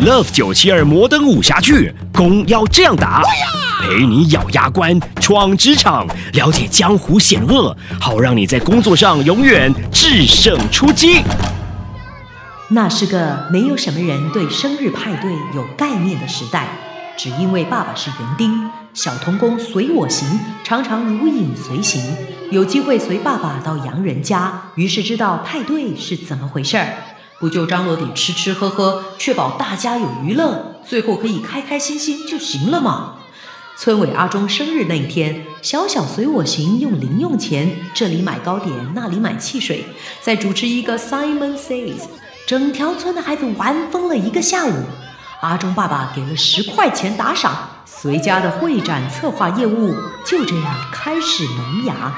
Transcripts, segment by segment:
Love 九七二摩登武侠剧，攻要这样打，陪你咬牙关，闯职场，了解江湖险恶，好让你在工作上永远制胜出击。那是个没有什么人对生日派对有概念的时代，只因为爸爸是园丁，小童工随我行，常常如影随形，有机会随爸爸到洋人家，于是知道派对是怎么回事儿。不就张罗点吃吃喝喝，确保大家有娱乐，最后可以开开心心就行了嘛。村委阿忠生日那一天，小小随我行，用零用钱，这里买糕点，那里买汽水，再主持一个 Simon Says，整条村的孩子玩疯了一个下午。阿忠爸爸给了十块钱打赏，随家的会展策划业务就这样开始萌芽。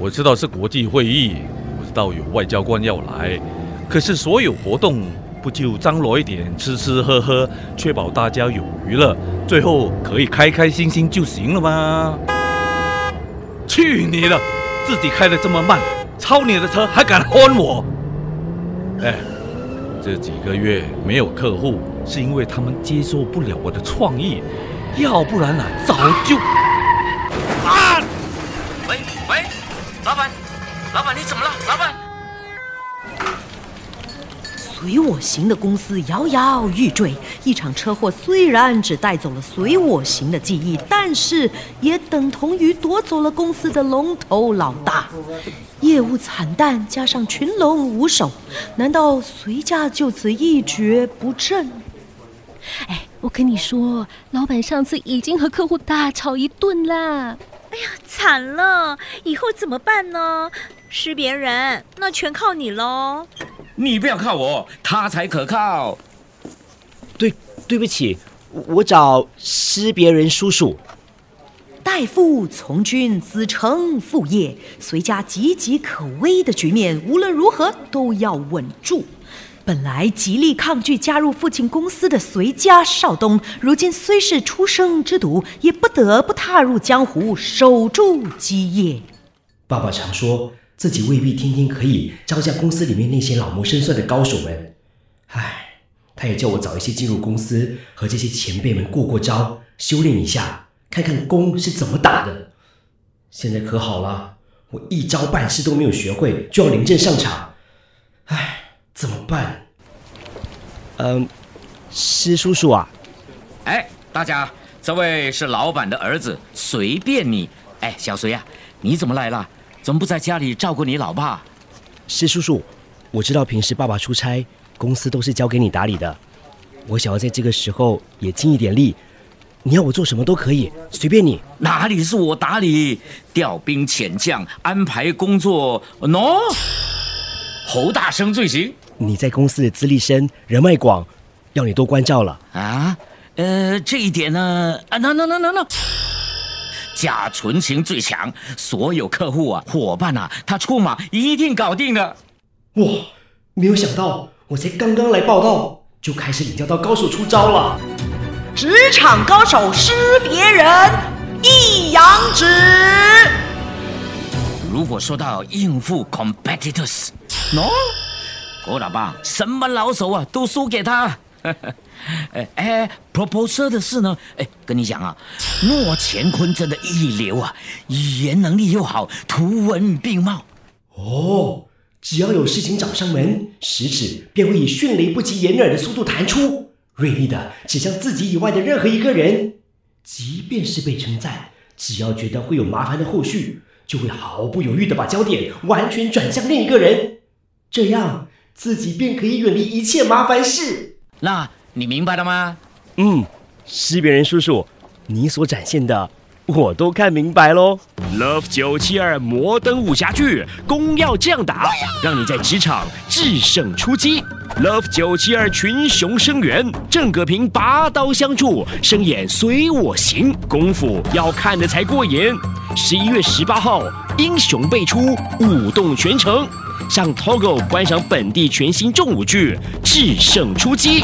我知道是国际会议，我知道有外交官要来，可是所有活动不就张罗一点吃吃喝喝，确保大家有娱乐，最后可以开开心心就行了吗？去你的！自己开的这么慢，超你的车还敢轰我？哎，这几个月没有客户，是因为他们接受不了我的创意，要不然啊，早就……老板，你怎么了？老板，随我行的公司摇摇欲坠。一场车祸虽然只带走了随我行的记忆，但是也等同于夺走了公司的龙头老大。业务惨淡，加上群龙无首，难道随家就此一蹶不振？哎，我跟你说，老板上次已经和客户大吵一顿啦。哎呀，惨了！以后怎么办呢？识别人，那全靠你喽。你不要靠我，他才可靠。对，对不起，我找识别人叔叔。代父从军，子承父业，随家岌岌可危的局面，无论如何都要稳住。本来极力抗拒加入父亲公司的随家少东，如今虽是出生之犊，也不得不踏入江湖，守住基业。爸爸常说自己未必天天可以招架公司里面那些老谋深算的高手们。唉，他也叫我早一些进入公司，和这些前辈们过过招，修炼一下，看看功是怎么打的。现在可好了，我一招半式都没有学会，就要临阵上场。唉。怎么办？嗯，施叔叔啊，哎，大家，这位是老板的儿子，随便你。哎，小隋啊，你怎么来了？怎么不在家里照顾你老爸？施叔叔，我知道平时爸爸出差，公司都是交给你打理的。我想要在这个时候也尽一点力，你要我做什么都可以，随便你。哪里是我打理？调兵遣将，安排工作，no。侯大生罪行。你在公司的资历深，人脉广，要你多关照了啊。呃，这一点呢，啊，那那那那那，贾纯情最强，所有客户啊、伙伴啊，他出马一定搞定的。哇，没有想到，我才刚刚来报道，就开始领教到高手出招了。职场高手识别人，一阳指。如果说到应付 competitors，喏，郭老爸什么老手啊，都输给他。哎哎，proposal 的事呢？哎，跟你讲啊，诺乾坤真的一流啊，语言能力又好，图文并茂。哦，只要有事情找上门，食指便会以迅雷不及掩耳的速度弹出，锐利的指向自己以外的任何一个人。即便是被称赞，只要觉得会有麻烦的后续。就会毫不犹豫的把焦点完全转向另一个人，这样自己便可以远离一切麻烦事。那你明白了吗？嗯，识别人叔叔，你所展现的我都看明白喽。Love 九七二摩登武侠剧，功要这样打，让你在职场制胜出击。Love 九七二群雄生源，郑葛平拔刀相助，声演随我行，功夫要看的才过瘾。十一月十八号，英雄辈出，舞动全城，上 Togo 观赏本地全新重武剧《制胜出击》。